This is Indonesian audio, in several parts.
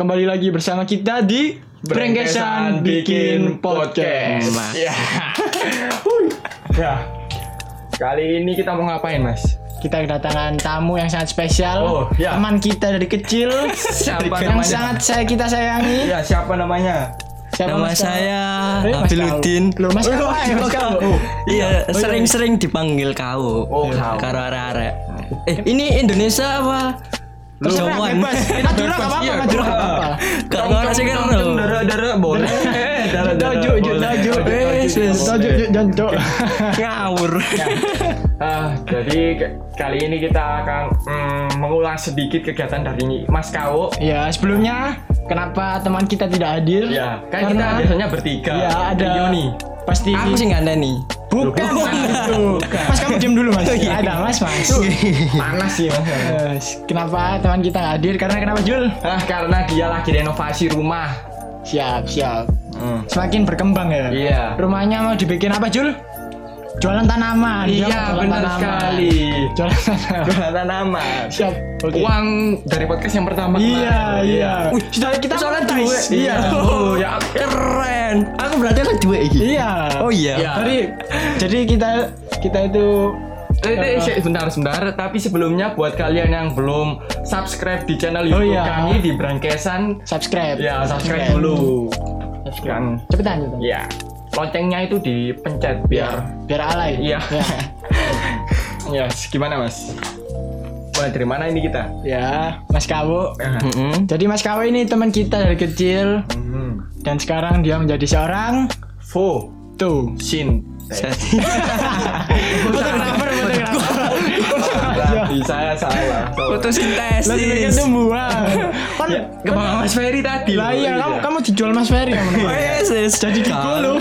Kembali lagi bersama kita di Brengkesan Bikin Podcast. Ya. Hui. ya. Kali ini kita mau ngapain, Mas? Kita kedatangan tamu yang sangat spesial. Oh, ya. Teman kita dari kecil. Siapa yang namanya? sangat saya kita sayangi. Ya, siapa namanya? Siapa Nama Mas saya Eh, Mas Abiluddin. Kau. Loh, Mas Kau, Oh, ayo, Mas Kau. oh. Iya, sering-sering dipanggil kau. Oh, kau. Karo arek-arek. Eh, ini Indonesia apa? Jawan. bebas. Madura nggak apa-apa, Iya, Madura apa-apa. Gak ngerti sih kan. Dara-dara boleh. Dara-dara. Dojo, dojo, dojo. Dojo, dojo, dojo. Ngawur. Ah, jadi ke- kali ini kita akan mm, mengulang sedikit kegiatan dari Mas Kau. Ya, sebelumnya kenapa teman kita tidak hadir? Ya, kan kita Karena- biasanya bertiga. Ya, ada nih. pasti Aku sih nggak ada nih. Bukan, Mas. Itu. Mas kamu diam dulu, Mas. Ada, Mas, Mas. Panas sih, Mas. Kenapa teman kita nggak hadir? Karena kenapa Jul? Ah, karena dia lagi renovasi rumah. Siap, siap. Hmm. Semakin berkembang ya. Iya. Rumahnya mau dibikin apa, Jul? Jualan tanaman. Iya, benar tanaman. sekali. Jualan tanaman. Jualan tanaman. Siap. Oke. Uang dari podcast yang pertama. Iya, kemarin. iya. Wih, sudah kita soalnya monetize. duit. Iya. Oh, ya. Keren. Aku berarti dua iki. Iya. Oh iya. Iya. Jadi jadi kita kita itu Eh, eh, eh, sebentar, sebentar. Tapi sebelumnya buat kalian yang belum subscribe di channel Oh, YouTube iya. kami di Brangkesan, subscribe. ya subscribe dulu. Kan, Cepetan, cepetan. ya. Loncengnya itu dipencet biar Biar alay. Iya. Ya. ya gimana mas? Mulai dari mana ini kita? Ya, Mas Kawo. Mm-mm. Jadi Mas Kawo ini teman kita dari kecil Hmm. dan sekarang dia menjadi seorang Fo tuh Shin. fotografer fotografer. Saya salah. Lagi bikin Fotosintesis. tumbuhan. Kan Ya, ke mana Mas Ferry tadi? lah iya kamu kamu dijual Mas Ferry namanya. Wes, wes. Jadi di lu.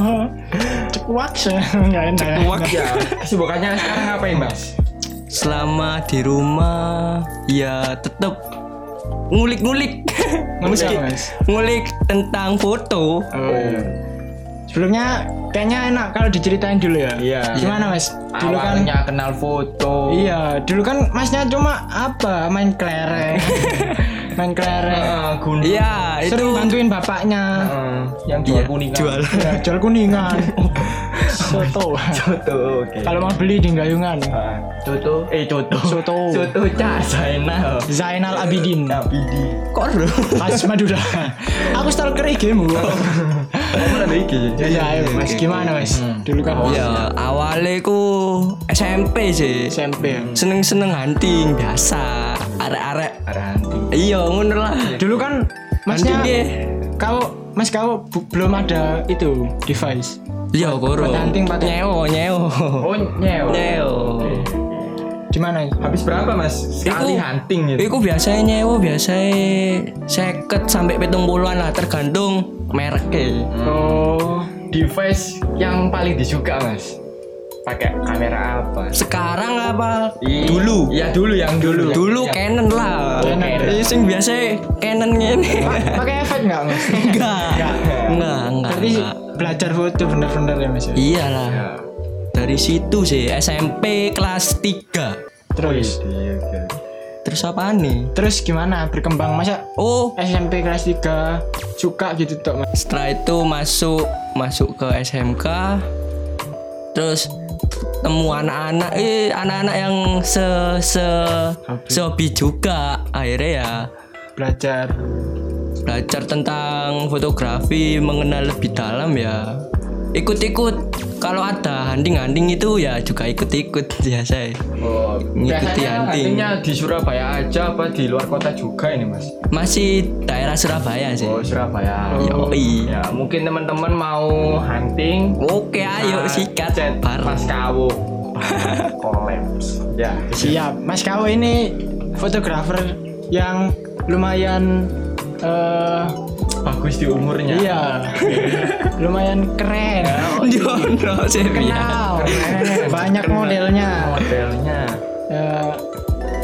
Cekuak sih. Enggak enak. ya. Cekuak. Ya, kesibukannya sekarang ngapain mas? Selama di rumah ya tetap ngulik-ngulik. Ngulik ngulik tentang foto. Oh. Sebelumnya kayaknya enak kalau diceritain dulu ya. Iya. Gimana Mas? Dulu kan Awalnya kenal foto. Iya, dulu kan masnya cuma apa? Main kelereng. main kelereng. Ah, gunung. Iya, itu Sering bantuin bapaknya. Ah, yang jual Iya, kuningan. jual. Ya, jual kuningan. Soto. Coto, oke. Kalau mau beli di Gayungan. Ah, Coto, eh Coto. Soto. Coto Cak Zainal. Zainal Abidin. Abidi. kor. Mas Madura. Aku stalker IG-mu. Kamu ada iki. Ya, ya, ayo Mas, gimana Mas? Dulu kan Ya awalnya ku SMP sih. SMP. ya. Seneng-seneng hunting biasa. Arek-arek. Ada hunting. Iya, ngono lah. Dulu kan masnya kau Mas kau belum ada itu device. Iya, koro. Hunting pakai- nyewo, nyewo. Oh, nyew. Nyewo. Di mana? Habis berapa mas? Sekali Iku- hunting gitu. Iku biasanya nyewo, biasanya seket sampai petung puluhan lah tergantung mereknya. Oh, Device yang paling disuka mas? Pakai kamera apa? Sekarang apa? Dulu. Ya dulu yang dulu. Dulu Ya. Canon lah. Canon. Iya, sing biasa Canon ini. pakai efek nggak Mas? Enggak. Enggak, enggak. Berarti enggak. belajar foto bener-bener ya Mas. ya? Iyalah. Ya. Dari situ sih SMP kelas 3. Terus, Iya, oke. Terus apa nih? terus gimana berkembang masa Oh, SMP kelas 3 suka gitu Mas? setelah itu masuk masuk ke SMK. Terus temu anak-anak eh anak-anak yang se se sehobi juga akhirnya ya Belajar. belajar tentang fotografi mengenal lebih dalam ya ikut-ikut kalau ada hunting-hunting itu ya juga ikut-ikut biasa Oh, Ngikuti biasanya hunting. di Surabaya aja apa di luar kota juga ini mas? masih daerah Surabaya sih Oh Surabaya. Yoi. Ya mungkin teman-teman mau hunting. oke ayo Nah, sikat chat bareng Mas Kawo. Kolaps. Ya. Siap. Mas Kau ini fotografer yang lumayan eh Bagus di umurnya. iya. lumayan keren. Jono serius Kenal. Banyak modelnya. Modelnya. Ya,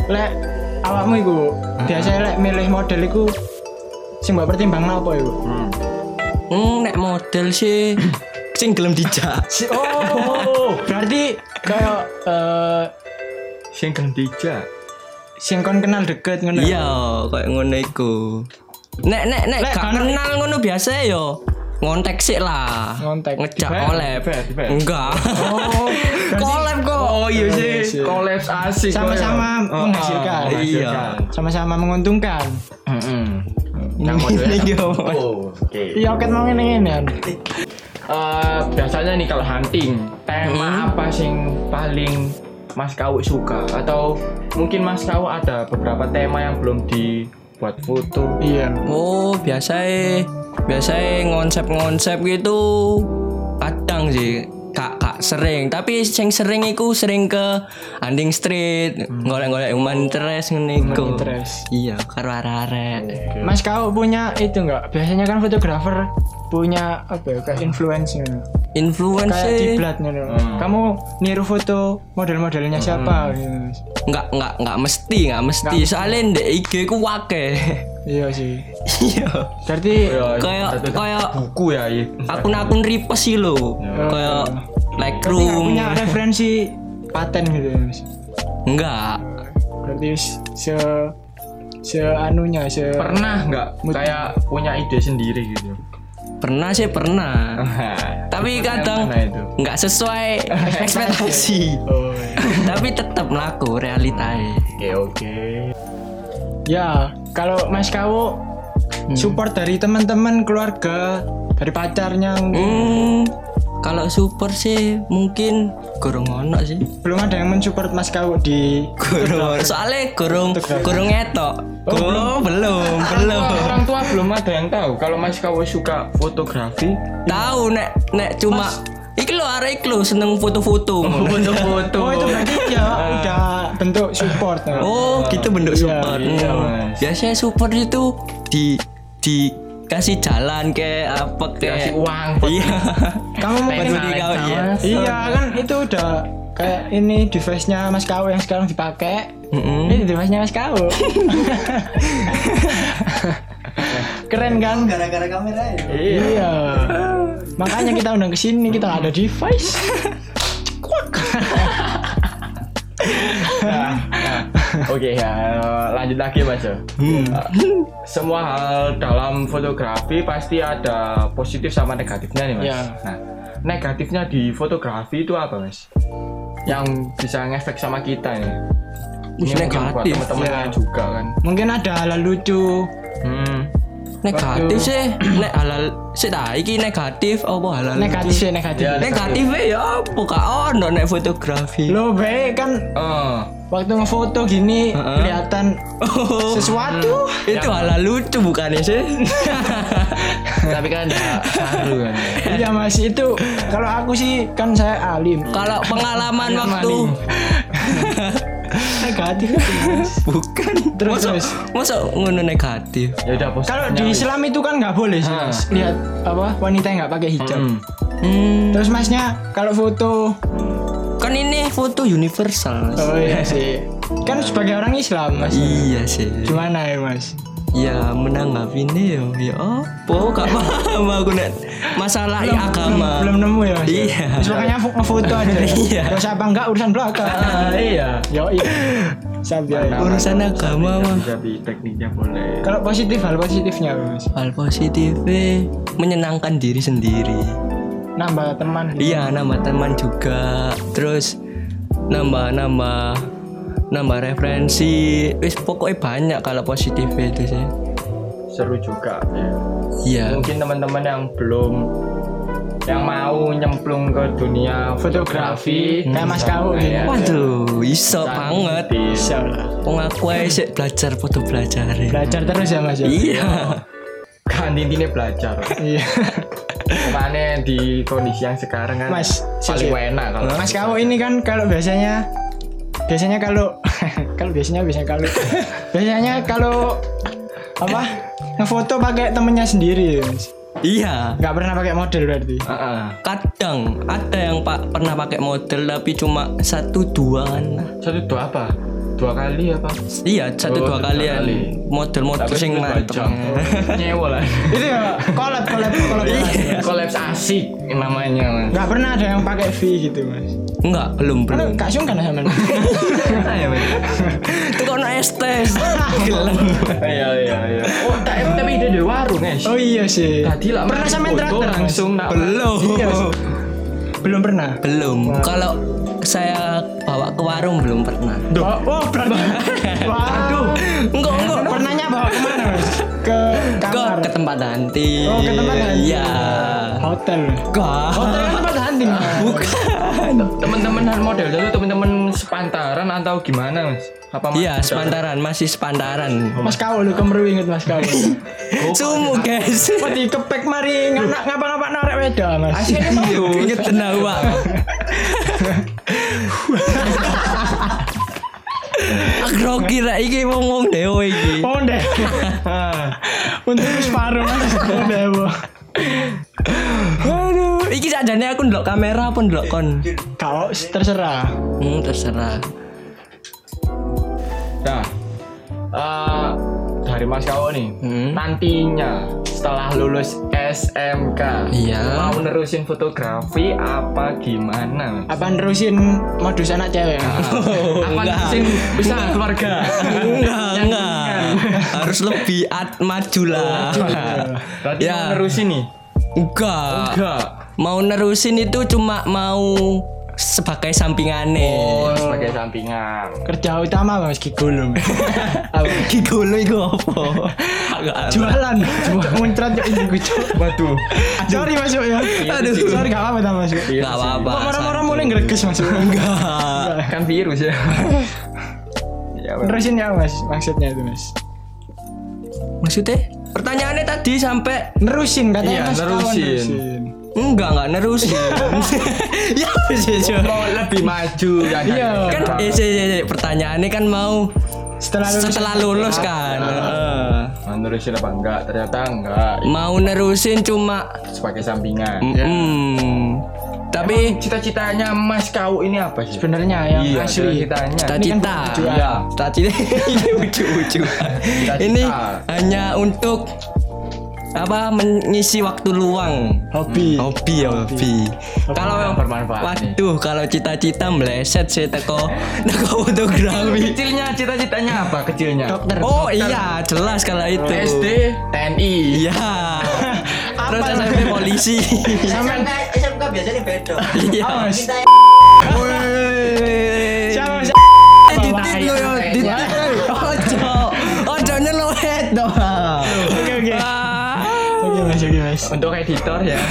lek awakmu iku biasanya lek milih model iku sing mbok pertimbangno apa iku? Hmm. hmm, nek model sih sing gelem dijak Oh, berarti kayak eh Sing gelem dijak. sing kon kenal deket ngono. Iya, kayak ngono iku. Nek nek nek Lek, gak kenal ngono biasa yo ngontek sih lah. Ngontek. Ngejak collab. Enggak. Oh, collab kok. Oh iya sih, sih. collabs asik. Sama-sama kok ya. Oh, menghasilkan. oh, menghasilkan. Sama-sama menguntungkan. Mm-mm. Yang mau Iya. Oh, oke. Iya oke mau ngene ngene. Eh, biasanya nih kalau hunting, tema apa sing paling Mas Kau suka atau mungkin Mas Kau ada beberapa tema yang belum dibuat foto. Iya. Oh, biasa biasa ngonsep-ngonsep gitu kadang sih kak kak sering tapi sing sering iku sering ke Anding Street golek-golek human interest ngene iku interest. iya karo arek-arek Mas kau punya itu enggak? Biasanya kan fotografer punya apa ya kayak influence gitu. influence Kayak kiblat gitu. Kamu niru foto model-modelnya siapa gitu. nggak nggak nggak mesti nggak mesti soalnya ndek IG ku wake Iya sih. iya Berarti Ya, kayak satu- kayak buku ya, iya. akun-akun repost sih lo kayak berarti nggak Lightroom punya referensi paten gitu ya, Mas. enggak Berarti se se anunya se Pernah nggak kayak punya ide sendiri gitu? Pernah sih pernah. Tapi kadang nggak sesuai ekspektasi. Oh, tapi tetap melaku realitae Oke oke. Ya, kalau Mas Kawo support dari teman-teman, keluarga, dari pacarnya hmm, kalau super sih mungkin gorong ono sih belum ada yang mensupport Mas Kawo di gorong soalnya gorong gorong etok oh, belum belum Orang tua belum ada yang tahu kalau Mas Kau suka fotografi. tahu nek nek cuma iki lo arek lo seneng foto-foto Foto-foto. Oh, itu berarti ya udah bentuk support. Oh, gitu bentuk Iya, support. iya. Mas. Biasanya support itu di di kasih jalan ke apa ke Kasih uang. Iya. Kamu mungkin Bagi kau, iya. Iya kan itu udah kayak ini device-nya Mas Kawo yang sekarang dipakai. Mm-mm. Ini device-nya Mas Kawo. Keren kan? gara-gara kamera ya Iya. Makanya kita undang ke sini kita nggak ada device. Nah, Oke ya, lanjut lagi Mas. ya. Hmm. Uh, Semua hal dalam fotografi pasti ada positif sama negatifnya nih Mas. Iya. Nah, negatifnya di fotografi itu apa Mas? Yang bisa ngefek sama kita nih. Ini mungkin buat negatif, teman-teman ya. juga kan. Mungkin ada hal lucu. Hmm. Negatif sih, nek halal sih dah iki negatif apa halal? Negatif sih negatif. Ya, Negatif ya apa gak ono nek fotografi. Lo baik kan Oh, waktu ngefoto gini kelihatan Oh, sesuatu. itu halal lucu bukan sih? tapi kan haru kan. Iya mas itu kalau aku sih kan saya alim. Kalau pengalaman Alim waktu Negatif bukan Terus, masa, terus. masa ngono negatif. Ya udah. Kalau di Islam itu kan nggak boleh sih mas. Lihat apa wanita yang nggak pakai hijab. Hmm. Hmm, Terus masnya kalau foto kan ini foto universal. Mas. Oh iya sih. Kan sebagai orang Islam mas. Iya sih. Gimana ya mas? Ya menanggapi ini yo ya apa gak paham aku nek masalah agama. Belum nemu ya mas. Iya. Terus makanya fo- ngefoto aja. Iya. Terus apa enggak urusan belakang. Ah, iya. Yo iya. Sabi aja. Urusan agama mah. Jadi tekniknya boleh. Kalau positif hal positifnya mas. Hal positifnya menyenangkan diri sendiri. Nambah teman. Iya, nambah teman juga. Terus nambah nambah nambah referensi. Wis pokoknya banyak kalau positif itu sih. Seru juga ya. Iya. Mungkin teman-teman yang belum yang mau nyemplung ke dunia Fotografi, kayak Mas Kau ya. Waduh, iso Bisa banget. Bisa lah. Wong aku ae sik belajar foto belajar. Belajar terus ya mas ya. Iya. kan intinya belajar Iya. makanya di kondisi yang sekarang kan Mas, paling enak kalau Mas Kau ini kan kalau biasanya biasanya kalau kalau biasanya biasanya kalau biasanya kalau apa ngefoto pakai temennya sendiri Mas. Iya. nggak pernah pakai model berarti Heeh. Kadang ada yang pak pernah pakai model tapi cuma satu dua kan. satu dua apa dua kali apa? Iya, satu Oh, dua dua kalian kali. model-model Tapi sing mantep. Nyewa lah. Itu ya collab collab collab. Kolaps asik namanya mas. Enggak pernah ada yang pakai V gitu, Mas. Enggak, belum Kan belum. gak sungkan sama Ayo. Itu kok no estes. Gelem. Iya iya iya. Oh tak tapi ide di warung guys. Oh iya sih. Tadi lah pernah traktor Mas? langsung nak. Belum. Iya, Belum pernah. Belum. Kalau saya bawa ke warung belum pernah. Oh, oh berarti. Waduh. Enggak, enggak. Pernahnya bawa ke mana Mas? Ke Ke, kamar. ke tempat nanti. Oh, ke tempat nanti. Iya. Hotel. Enggak. Hotel kan tempat hunting. Mas. Bukan. Teman-teman model dulu teman-teman sepantaran atau gimana mas? Apa mas? Iya, sepantaran, masih sepantaran. Mas kau lu kemeru inget Mas kau. Sumu, guys. Pati kepek mari ngapa-ngapa narek weda Mas. Aslinya mau. Ingat tenang, Aku kira iki ngomong dewe iki. Oh deh. Untuk separuh Mas. Oh deh, Bu. Aduh, iki sajane aku ndelok kamera apa ndelok kon? Kau terserah. Hmm, terserah. Nah, eh, dari Mas Kawo nih, Hmm. nantinya setelah lulus SMK, Iya. mau nerusin fotografi apa gimana? Apa nerusin modus anak cewek? Oh, apa enggak. nerusin usaha keluarga? Enggak, enggak. Harus lebih at maju lah. Berarti Ya. mau nerusin nih? Enggak. Enggak. Mau nerusin itu cuma mau sebagai sampingane. Oh, sebagai sampingan. Kerja utama Mas Gigolo. Gigolo iku apa? Jualan. Jualan muncrat ya ini gue Waduh. Sorry masuk ya. Aduh. Sorry gak apa-apa masuk. Enggak apa-apa. Kok marah-marah mulai ngereges masuk. Enggak. Kan virus ya. ya Mas. Nerusin ya Mas maksudnya itu Mas. Maksudnya? Pertanyaannya tadi sampai Nerusin katanya Iya, Mas kawan nerusin. Enggak enggak nerusin. ya sih sih. mau lebih maju ya kan? Iya. Kan eh, sih. pertanyaannya kan mau Setelah lulus setelah lulus kan. Heeh. mau nerusin apa enggak ternyata enggak Mau nerusin cuma sebagai sampingan mm, tapi cita-citanya Mas Kau ini apa sih sebenarnya yang iya asli. cita-citanya cita-cita. Iya. Cita-cita. Ini hanya untuk apa mengisi waktu luang. Hobi. Hobi ya hobi. Kalau yang bermanfaat. Waduh, kalau cita-cita meleset sih teko teko fotografi. kecilnya cita-citanya apa kecilnya Dokter. Oh iya, jelas kalau itu. SD TNI Iya. Terus SMP polisi. Sampai SMK biasanya beda. Iya. Mas. untuk editor ya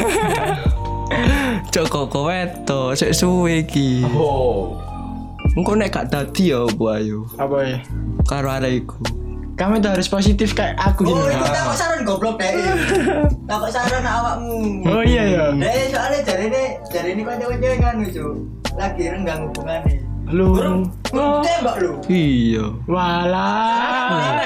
Joko kowe to, sik suwe iki. oh Engko nek gak dadi ya opo ayo Apa ya? karo arek iku. Kamu tuh harus positif kayak aku Oh, gini. itu takut saran goblok deh. Takut saran awakmu. Oh iya ya. Deh, soalnya jari ini, jari ini kan cewek-cewek kan lucu. Lagi renggang hubungannya. Lu. Oh. Tembak lu. Iya. Walah.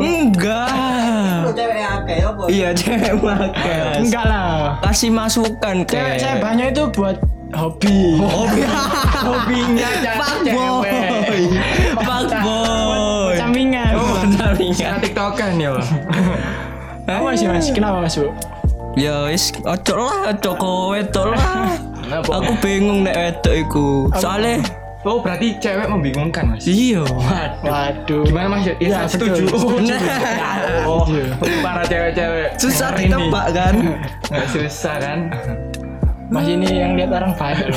Enggak. Cewek akeh apa? Iya cewek makan. Enggak lah. Kasih masukan ke. Cewek saya banyak itu buat hobi. Hobi. hobinya Fuck cewek boy. Fuck boy. Sampingan. Karena tiktokan ya Apa sih Mas? Kenapa Mas, Bu? Ya wis ojo lah ojo kowe lah. Aku bingung nek wedok iku. Soalnya oh berarti cewek membingungkan mas iya. Waduh. gimana mas ya Iya, setuju betul. oh, oh para cewek-cewek Susah ditebak kan? nggak susah kan Mas ini yang lihat orang banyak.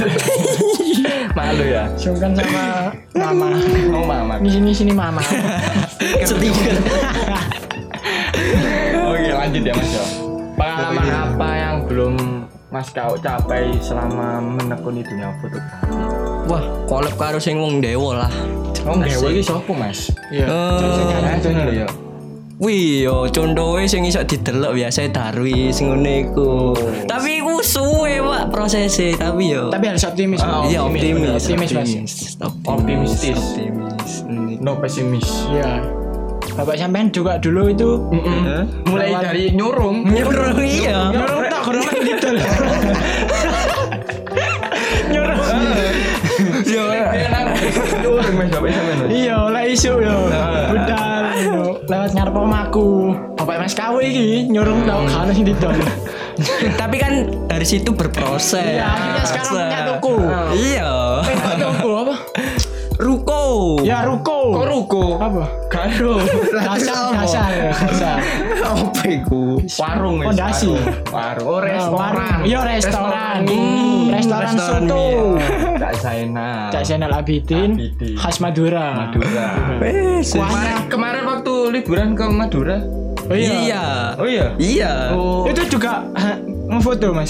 malu ya Sungkan sama mama. oh mama Di sini sini mama. Sedikit. Oke lanjut ya mas yo. Pengalaman apa yang belum Mas kau capai selama menekuni dunia fotografi? Wah, kolab karo sing wong dewa lah. Oh nggak iki sopo mas? Iya. Eh, ya. Wih, yo contohnya sing iso didelok biasa Darwi sing ngene iku. Tapi iku suwe, Pak, prosesnya, tapi yo. Tapi harus optimis. Mas. Iya optimis, Optimis, Mas. optimis, Optimistis. optimis. No pesimis. Iya. Bapak sampean juga dulu itu Mulai Lawan- dari nyurung. Nyuruh iya. nyuruh tak kurang gitu loh. Nyuruh. Yo. Nyurung mas sampai sampai. Iya, isu yo. Budal yo. Lewat ngarep omaku. Bapak Mas Kawi iki nyurung tau kan sing didol. Tapi kan dari situ berproses. Iya, akhirnya sekarang punya tuku. Iya. Apa? Ruko. Ya ruko. Kok ruko? Apa? Karo. Dasar, dasar, dasar. Apa iku? Warung wis, Fondasi. Warung. Oh, restoran. Iya restoran. Hmm, Restoran restoran, soto. iya. Cak Zainal. Cak Zainal Abidin, Abidin. khas Madura. Madura. Wes. Kemarin, kemarin waktu liburan ke Madura. Oh iya. Iya. Oh iya. Iya. Oh. Itu juga ngefoto Mas.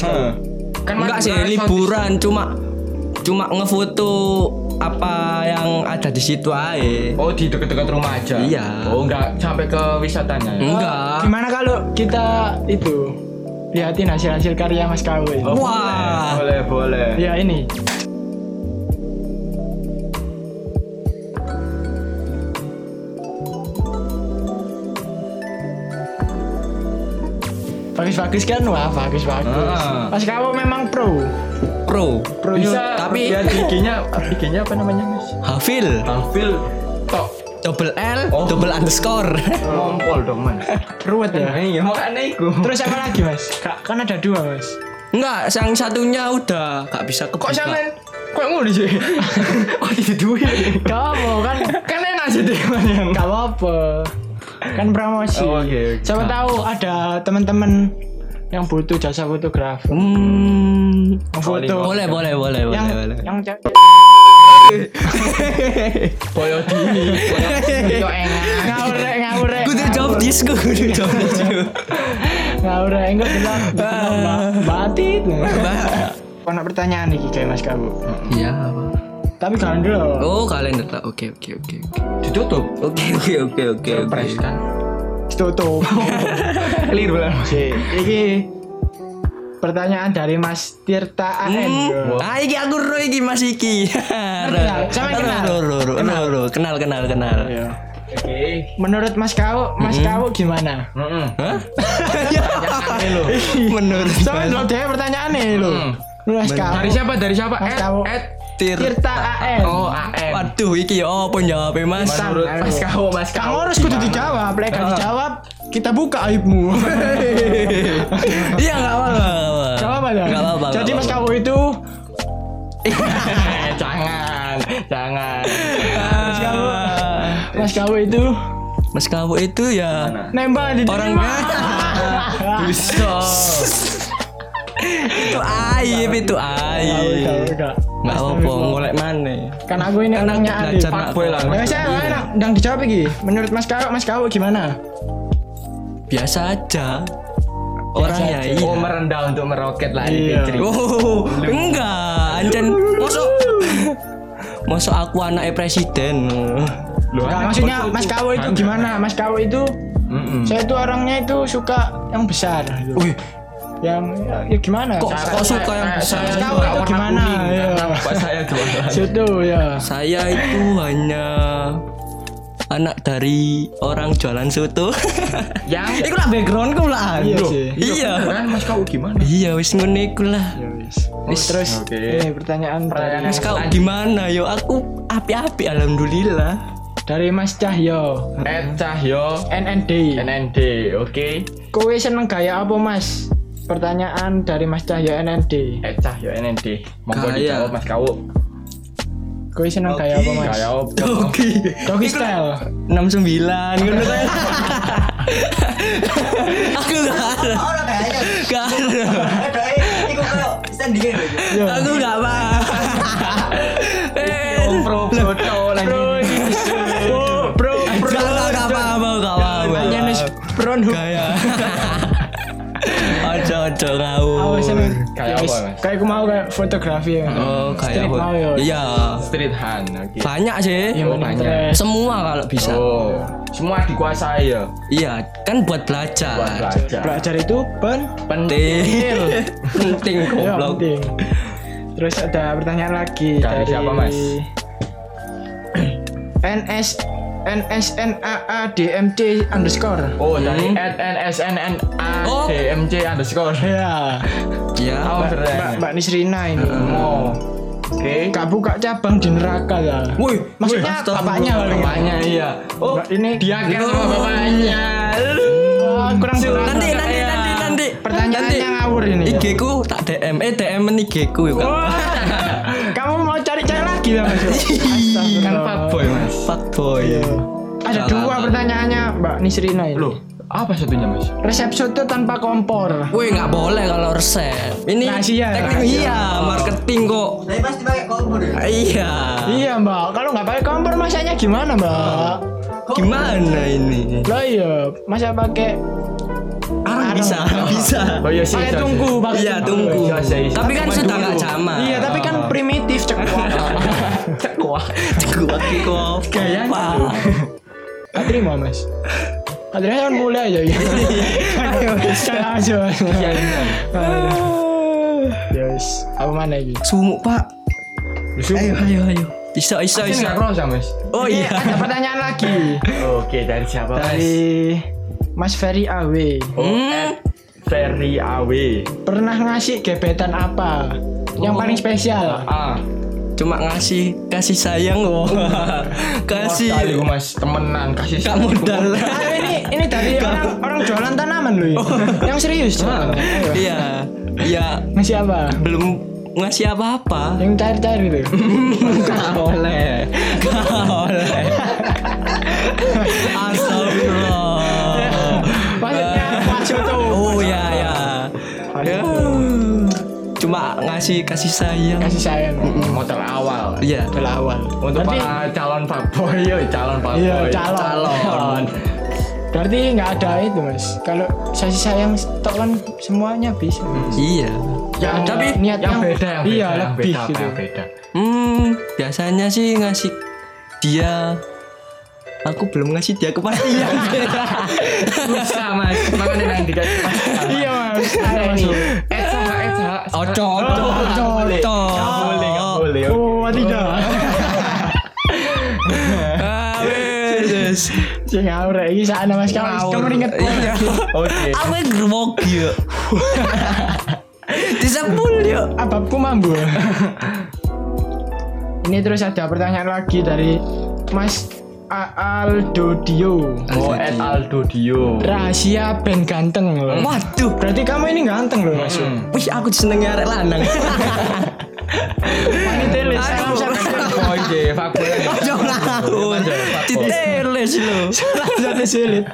Kan Enggak sih liburan cuma cuma ngefoto apa yang ada di situ aja. Oh di dekat-dekat rumah aja. Iya. Oh enggak sampai ke wisatanya. ya? Enggak. Gimana kalau kita itu lihatin hasil-hasil karya Mas Kawi? Oh, Wah. Boleh, boleh. Ya ini. Bagus-bagus kan? Wah, bagus-bagus. Ah. Mas Kawo memang pro. Pro. Pro Bisa Tapi- lihat IG-nya, IG-nya apa namanya, Mas? Hafil. Hafil tok Double L, Oh. double underscore. ngompol dong, Mas. ruwet ya. Iya, makanya iku. Terus apa lagi Mas? Ka- Kan ada dua Mas. Enggak, yang satunya udah gak bisa kebuka. kok sampean kok ngono sih? oh, tidak duit. Apa kan? Kan enak sih yang- Gak apa-apa. Kan promosi. Oh, oke, oke. Siapa tahu ada teman-teman yang butuh jasa fotografer. Hmm. Yang foto. Boleh, boleh, boleh, yang boleh, boleh. yang cewek. Boyo dini. Yo enak. ngawur rek, ngawur rek. Kudu jawab disku, kudu jawab disku. Ngawur rek, enggak bilang. Batit. Ono pertanyaan nih kayak Mas Kabu. Iya, apa? Tapi kalian dulu. Oh, kalender lah. Oke, oke, oke, oke. Ditutup. Oke, oke, oke, oke. Surprise kan. Tutup. Keliru lah. Si, iki pertanyaan dari Mas Tirta AN. Hmm. Ah, iki aku ro iki Mas iki. Kenal, sama kenal. Ro, ro, ro, ro, ro. Kenal, kenal, kenal. Iya. Oke. Menurut Mas Kau, Mas Kau gimana? Heeh. Hah? Menurut Soalnya lo dia pertanyaan nih lo. Hmm. Mas Kau. Dari siapa? Dari siapa? Mas Ed, Kawo. Ed. Tir. Tirta AN. Oh, AM. Waduh, iki ya apa jawabnya Mas? Menurut Ayo. Mas Kau, Mas Kang Kau. harus kudu dijawab, lek gak dijawab kita buka aibmu. Iya, enggak apa-apa. Apa-apa ya? Enggak apa-apa. Jadi Mas. Kau itu jangan, jangan. Mas Kau Mas Kau itu Mas Kawo itu ya nembak di orangnya Bisa. itu aib itu aib. Enggak apa-apa, ngolek mana? Kan aku ini Kan aku orangnya nak Fuckboy lah. Ya saya enak, yang dijawab iki. Menurut Mas Kau, Mas Kau gimana? Biasa aja. Orangnya iya. Oh, merendah untuk meroket lah di Iya. Fitri. Oh, enggak, anjen masuk masuk aku anaknya presiden. Loh, Enggak, maksudnya Mas Kau itu gimana? Mas Kau itu Mm-mm. saya itu orangnya itu suka yang besar. gitu. Wih, Yang ya, ya gimana? Kok- Saya- kok suka yang Saya- besar? saya Mas Kau suka itu warna gimana? kuning, Iya. Kenapa saya? Situ ya. saya itu hanya anak dari orang jualan soto. Yang Iku lah backgroundku lah. Iya sih. Iya. kan Mas Kau gimana? Iya, wis iku lah. Ya wis. Wis. Terus Oke. ini pertanyaan Pertanyaan Mas kau gimana yo? Aku api-api alhamdulillah. dari Mas Cahyo Ed Cahyo NND. NND, oke. Kowe seneng gaya apa Mas? Pertanyaan dari Mas Cahyo NND. Ed Cahyo NND. Monggo Gaya. dijawab Mas Kau. Kowe seneng gaya apa Mas? Kayak apa? Oke. Doggy style. 69 ngono kan. Aku gak ada. Kayaknya. Gak ada. Ada eh, iku kok. Ya. Aku gak paham. Ya Mas? Kayak aku mau kayak fotografi ya. Oh, kayak Street ya. Iya. Street hand, oke. Banyak sih. Iya, Oh, banyak. Semua kalau bisa. Oh, semua dikuasai ya. Iya, kan buat belajar. Buat belajar. Belajar itu pen Penting. Penting ya goblok. penting. Terus ada pertanyaan lagi Dari siapa, Mas? NS NSNAA DMC underscore. Oh, dari at NSNNA Oh. DMC underscore. Ya. Ya. Oh, Mbak, keren. Mbak, Mbak Nisrina ini. Oh, oke. Gak buka cabang di neraka lah. Woi, Maksudnya bapaknya kali ya? Bapaknya iya. Oh, ini dia kan sama bapaknya. Oh, kurang nanti berapa. nanti nanti nanti Pertanyaannya ngawur ini. IG ku tak DM eh DM IG ku Wah, Kamu mau lagi lah Mas? Kan fuckboy, Mas. fuckboy Iya. Ada Salah, dua pertanyaannya Mbak Nisrina ini. Loh, apa satunya, Mas? Resep soto tanpa kompor. Woi nggak boleh kalau resep. Ini Rahasia, teknik rahasia. iya marketing kok. Tapi pasti pakai kompor ya. Iya. Iya Mbak, kalau nggak pakai kompor masaknya gimana Mbak? Gimana ini? Lah iya, masa pakai bisa, bisa. Oh iya sih. pakai iya, tunggu, pakai Iya tunggu. Iya, iya, iya. Tapi kan sudah dulu. nggak zaman. Iya, tapi kan primitif cek. Wah. Gua kok. Gayanya? Gak terima Mas. Adrian kan mulai aja ya. Ayo, sekarang aja. Iya, iya. Yes, apa mana ini? Sumuk pak. Ayo ayo ayo. Iso iso Ini iso. nggak krosa, Mas. Oh iya. Ada pertanyaan lagi Oke, dari siapa, Mas? dari Mas Ferry Awe. Oh, Hmm. Ferry Awe. Pernah ngasih gebetan apa? Yang Oh. paling spesial? Ah, Cuma ngasih kasih sayang loh. kasih kasih. Mas temenan kasih Gak modal. Ah, ini ini dari orang orang jualan tanaman loh. ini. Yang serius. Ah. Iya. Iya. Ngasih apa? Belum ngasih apa-apa. Yang cair-cair itu. Gak boleh. Gak boleh. Astagfirullah. Ngasih kasih sayang. Kasih sayang. motor awal. Iya. Dari awal. Untuk Berarti- para calon fuckboy, yo, calon fuckboy. Iya, calon. calon. Berarti nggak ada itu mas. Kalau kasih sayang tok kan semuanya bisa. Mas. Iya. Yang Tapi niat Yang beda, yang beda, iya yang lebih beda, gitu. yang beda. Hmm, biasanya sih ngasih dia aku belum ngasih dia kepastian. Susah mas, makanya yang dikasih. Iya mas. Ayo Ini, masuk. Eca, Eca. Oco, Sing ngawur iki sana mas kamu kamu inget Iya. Oke. Aku yang grogi ya. Disebul ya. ababku mambu. Ini terus ada pertanyaan lagi dari Mas A- Aldo Dio. Oh, at Aldo Dio. Rahasia band ganteng loh. Waduh. Berarti kamu ini ganteng loh mas. Hmm. Wih, aku seneng arek lanang. Wanita salam Iya, fuckboy. Ojo ngawur. Diteles lo. satu sulit.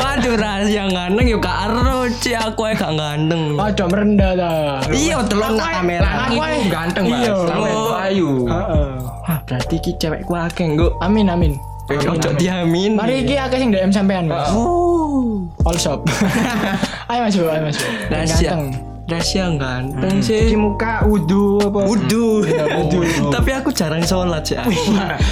Waduh, rahasia ganteng yuk gak ero Ci, aku ae gak ganteng. Ada merendah ta. Iya, delok nak kamera. Aku ae Ganteng mas, Iya. Oh. ayu. Heeh. Wah, berarti ki cewekku akeh nggo. Amin amin. Ojo diamin. Mari iki akeh sing DM sampean mas. Oh. All shop. ayo masuk, ayo masuk. Rahasia. Ganteng. Rahasia ganteng Di sih. muka wudu apa? Wudu. wudu. Tapi aku jarang sholat sih.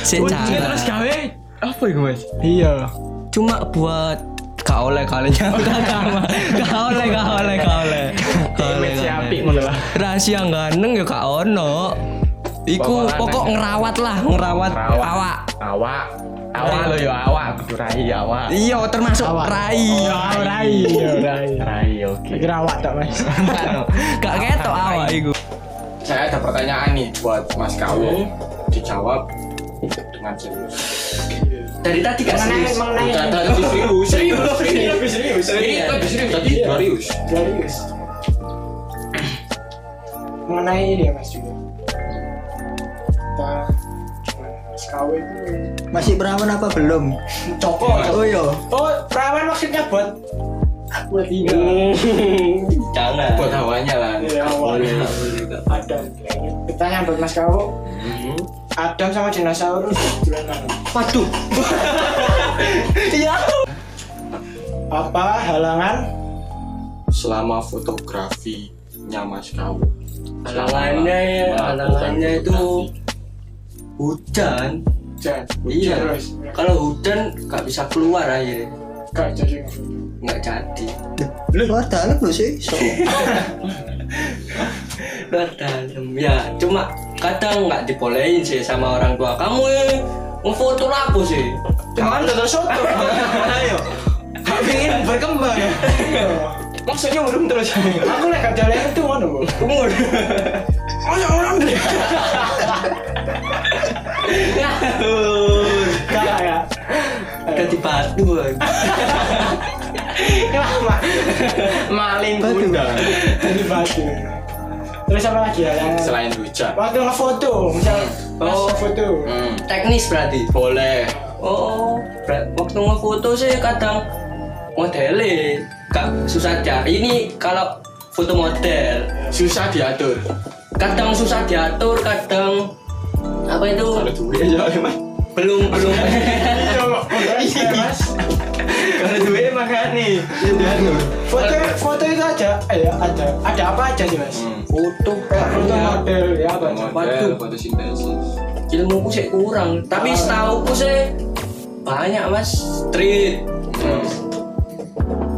Sik Ini terus jarang. gawe apa itu mas? Iya. Cuma buat gak oleh kalinya. Gak oleh, gak oleh, gak oleh. Gak oleh. Rahasia ganteng ya gak ono. Iku Pokok ngerawat lah, ngerawat Rawat. awak. Awak. Awak lo yo awak, kudu rai awak. Iya, termasuk Awak. rai. Iya, rai, iya, rai. Rai, oke. Kira awak tak mas. Gak ketok awak iku. Saya ada pertanyaan nih buat Mas Kawo. Dijawab dengan serius. Dari tadi gak serius. mengenai serius, serius, serius, serius. Ini lebih serius tadi serius. serius. Mengenai ini ya mas juga. Kita Mas KW itu Masih perawan apa belum? cokok. Oh iya. Oh, perawan maksudnya buat buat tiga. Jangan. Buat hawanya lah. Iya, awalnya. Adam. Pertanyaan buat Mas Kawo. Adam sama dinosaurus gimana? Waduh. Iya. Apa halangan Selama fotografinya Mas Kawo. Halangannya ya, halangannya itu fotografi. Hujan. hujan? Iya. Terus Kalau hujan gak bisa keluar akhirnya. gak jadi. Nggak jadi. Luar dalam lu sih. So. Luar dalam. Ya, cuma kadang nggak dibolehin sih sama orang tua. Kamu eh, ngefoto apa sih? Cuman udah soto. Ayo. Gak ingin berkembang. Maksudnya belum terus. Aku lagi gak jalan itu mau Umur. Masa orang Gak Ganti batu. Maling bunda. Jadi batu. Terus apa lagi ya yang Selain hujan. waktu ngefoto, misal Oh. foto. Hmm. Teknis berarti. Boleh. Oh, waktu ngefoto sih kadang modelnya gak susah cari. Ini kalau foto model Susah diatur. kadang susah diatur, kadang apa itu mas. belum belum Mas. Kalau duit makanya diatur. Foto foto itu aja, eh ada ada apa aja sih mas? foto Kayak foto banyak. model ya apa? Waduh. Waduh. Fotosintesis. ilmuku sih kurang tapi setauku sih banyak mas street Hmm.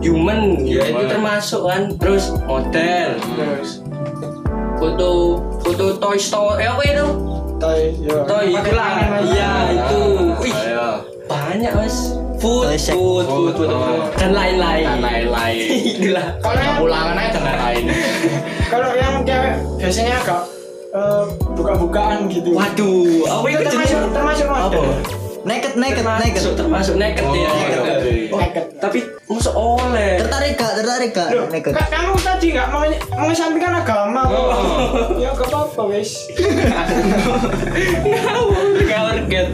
human ya itu termasuk kan terus model Terus foto foto toy story eh, apa itu toy, yo. toy Mas. iya itu wih. Banyak mas food shack. food food, food, Oh. dan lain-lain Dan lain-lain. itulah Kalau pulangan aja dan lain-lain. kalau yang cewek biasanya agak eh, buka-bukaan gitu. waduh apa itu termasuk termasuk model. Naked, naked, naked. termasuk termasuk naked Oh, ya naked. Oh, Naked. tapi masuk oleh Tertarik gak? Tertarik gak? Loh, Naked. Kak, kamu tadi nggak mau mengesampingkan agama kok. Oh. ya gak apa-apa wes. Kaget.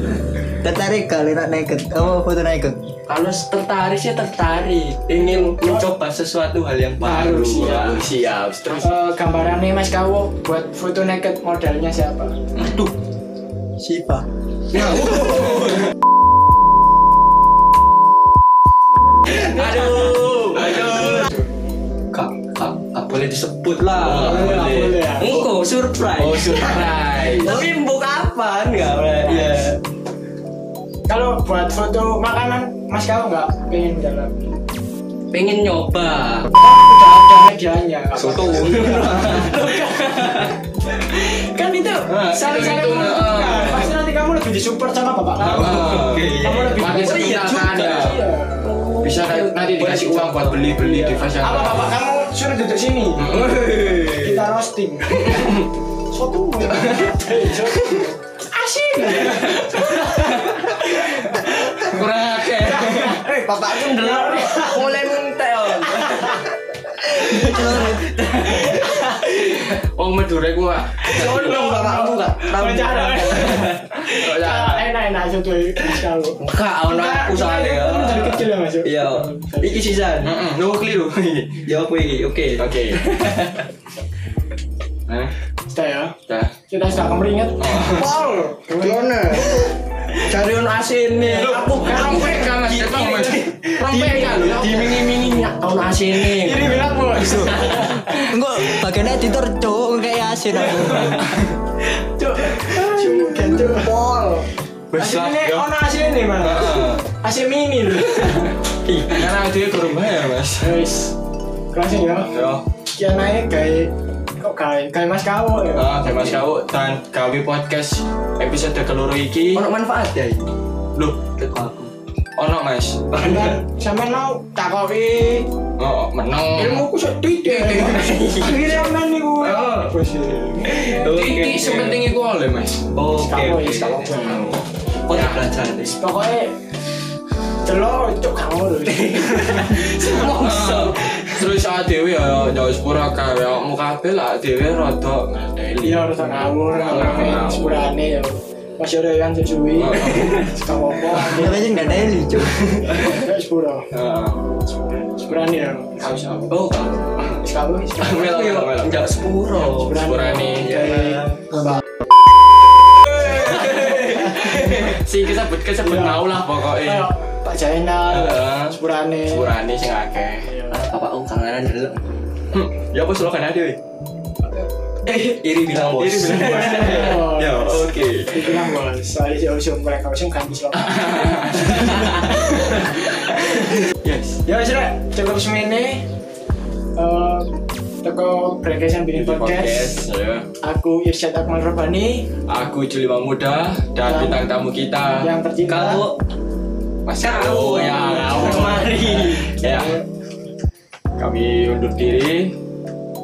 Tertarik gak lihat naked? Kamu foto naked? Kalau tertarik sih tertarik, ingin mencoba sesuatu hal yang baru. Baru, siap. Siap. Terus. Eh, gambarannya Mas Kawo buat foto naked modelnya siapa? Aduh, Siapa? aduh, aduh. Kak, kak, kak boleh disebut lah. Oh, boleh, boleh. ya. Surprise. Oh surprise. Tapi mbok kapan nggak boleh? Iya. Kalau buat foto makanan Mas Kawo nggak pengen dalam? Pengen nyoba. Udah ada medianya. Soto. kan itu Ah, saling-saling itu, itu, menguntungkan. ah. Pasti nanti kamu lebih disupport sama bapak kamu. Ah, Kamu lebih Makin iya sepintakan juga. ya. Iya. Bisa kan- nanti dikasih uang buat beli-beli di fashion. Apa bapak kamu suruh duduk sini? Kita roasting. Soto. Kurang akeh. Eh, bapakku ndelok mulai muntel. Oh medure gua. Condong bapakku kak. Tahu Bicara. ya. Enak-enak. Kak, ono aku ya. Dari kecil ya Mas? Iya. Iki sisan. Heeh, no keliru. Ya iki? Oke. Oke. Nah, Sudah ya. dah. Kita sudah kemeringat. Pol. Gimana? Cari ono asin nih. Aku Rompek kan mas. Rompek kan. Dimingi-mingi ono asin nih. Ini bilang bos. Enggak, bagian editor cowok kayak asin aku. Cuk. Cuk. Cuk. Pol. Asin ini ono asin ini mas. Asin mini loh. Karena dia kurang bayar mas. Wes. Langsung ya. Ya. Kia naik kayak kayak kayak Mas Kawo ya. Ah, saya Mas Kau dan gawe podcast episode keloro iki. Ono manfaat ya iki. Loh, aku. ono Mas. Dan sampean mau takoki Oh, menang. ilmu ku sok titik. Akhirnya niku. Oh. Bos. Titik sepenting iku oleh Mas. Oke. Kok tak belajar nih? Pokoknya Delok cuk kamu lho. Ah, Terus awak dhewe ya ya wis pura kae ya muka kabeh lah dhewe rada ngadeli. Iya harus ngawur Ngawur. sepurane ya. Mas yo kan sesuwi. Oh. Kamu apa? Ya sih enggak daily, Cuk. Ya sepuro. Heeh. Sepurane ya. Kau siapa? Oh, kamu. Kamu. Enggak sepuro. Sepurane. Iya. Mbak. Si kesebut kesebut Iya. mau lah pokoknya. Jainal, Heeh. sepurane. Sepurane sing akeh. Ah, Bapakku kangenan dulu. Hmm, Ya apa slogan dhewe? Eh, iri bilang bos. Iri bilang bos. Ya, oke. Dibilang bos, soalnya Ocean mereka Ocean kan bisa. Yes. Ya wis rek, cukup semene. Eh teko Breakation Bikin Podcast. ya. Aku Irsyad Akmal Robani Aku Juli Muda dan Yang- bintang tamu kita yang tercinta. Kalau Kau. Kau ya, Mari. ya. Kami undur diri.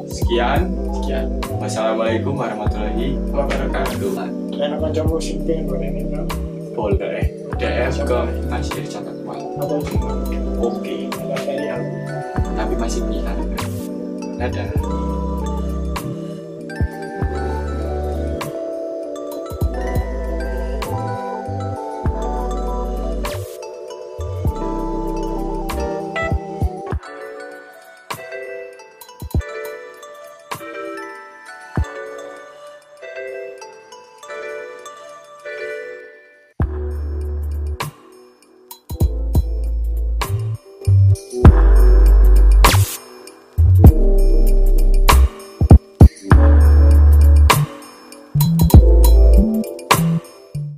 sekian. Sekian. Wassalamualaikum warahmatullahi wabarakatuh. Karena kanca musik pengen gue ini boleh. DM ke Nasir catat Atau cuma oke. Tapi masih pilihan. Dadah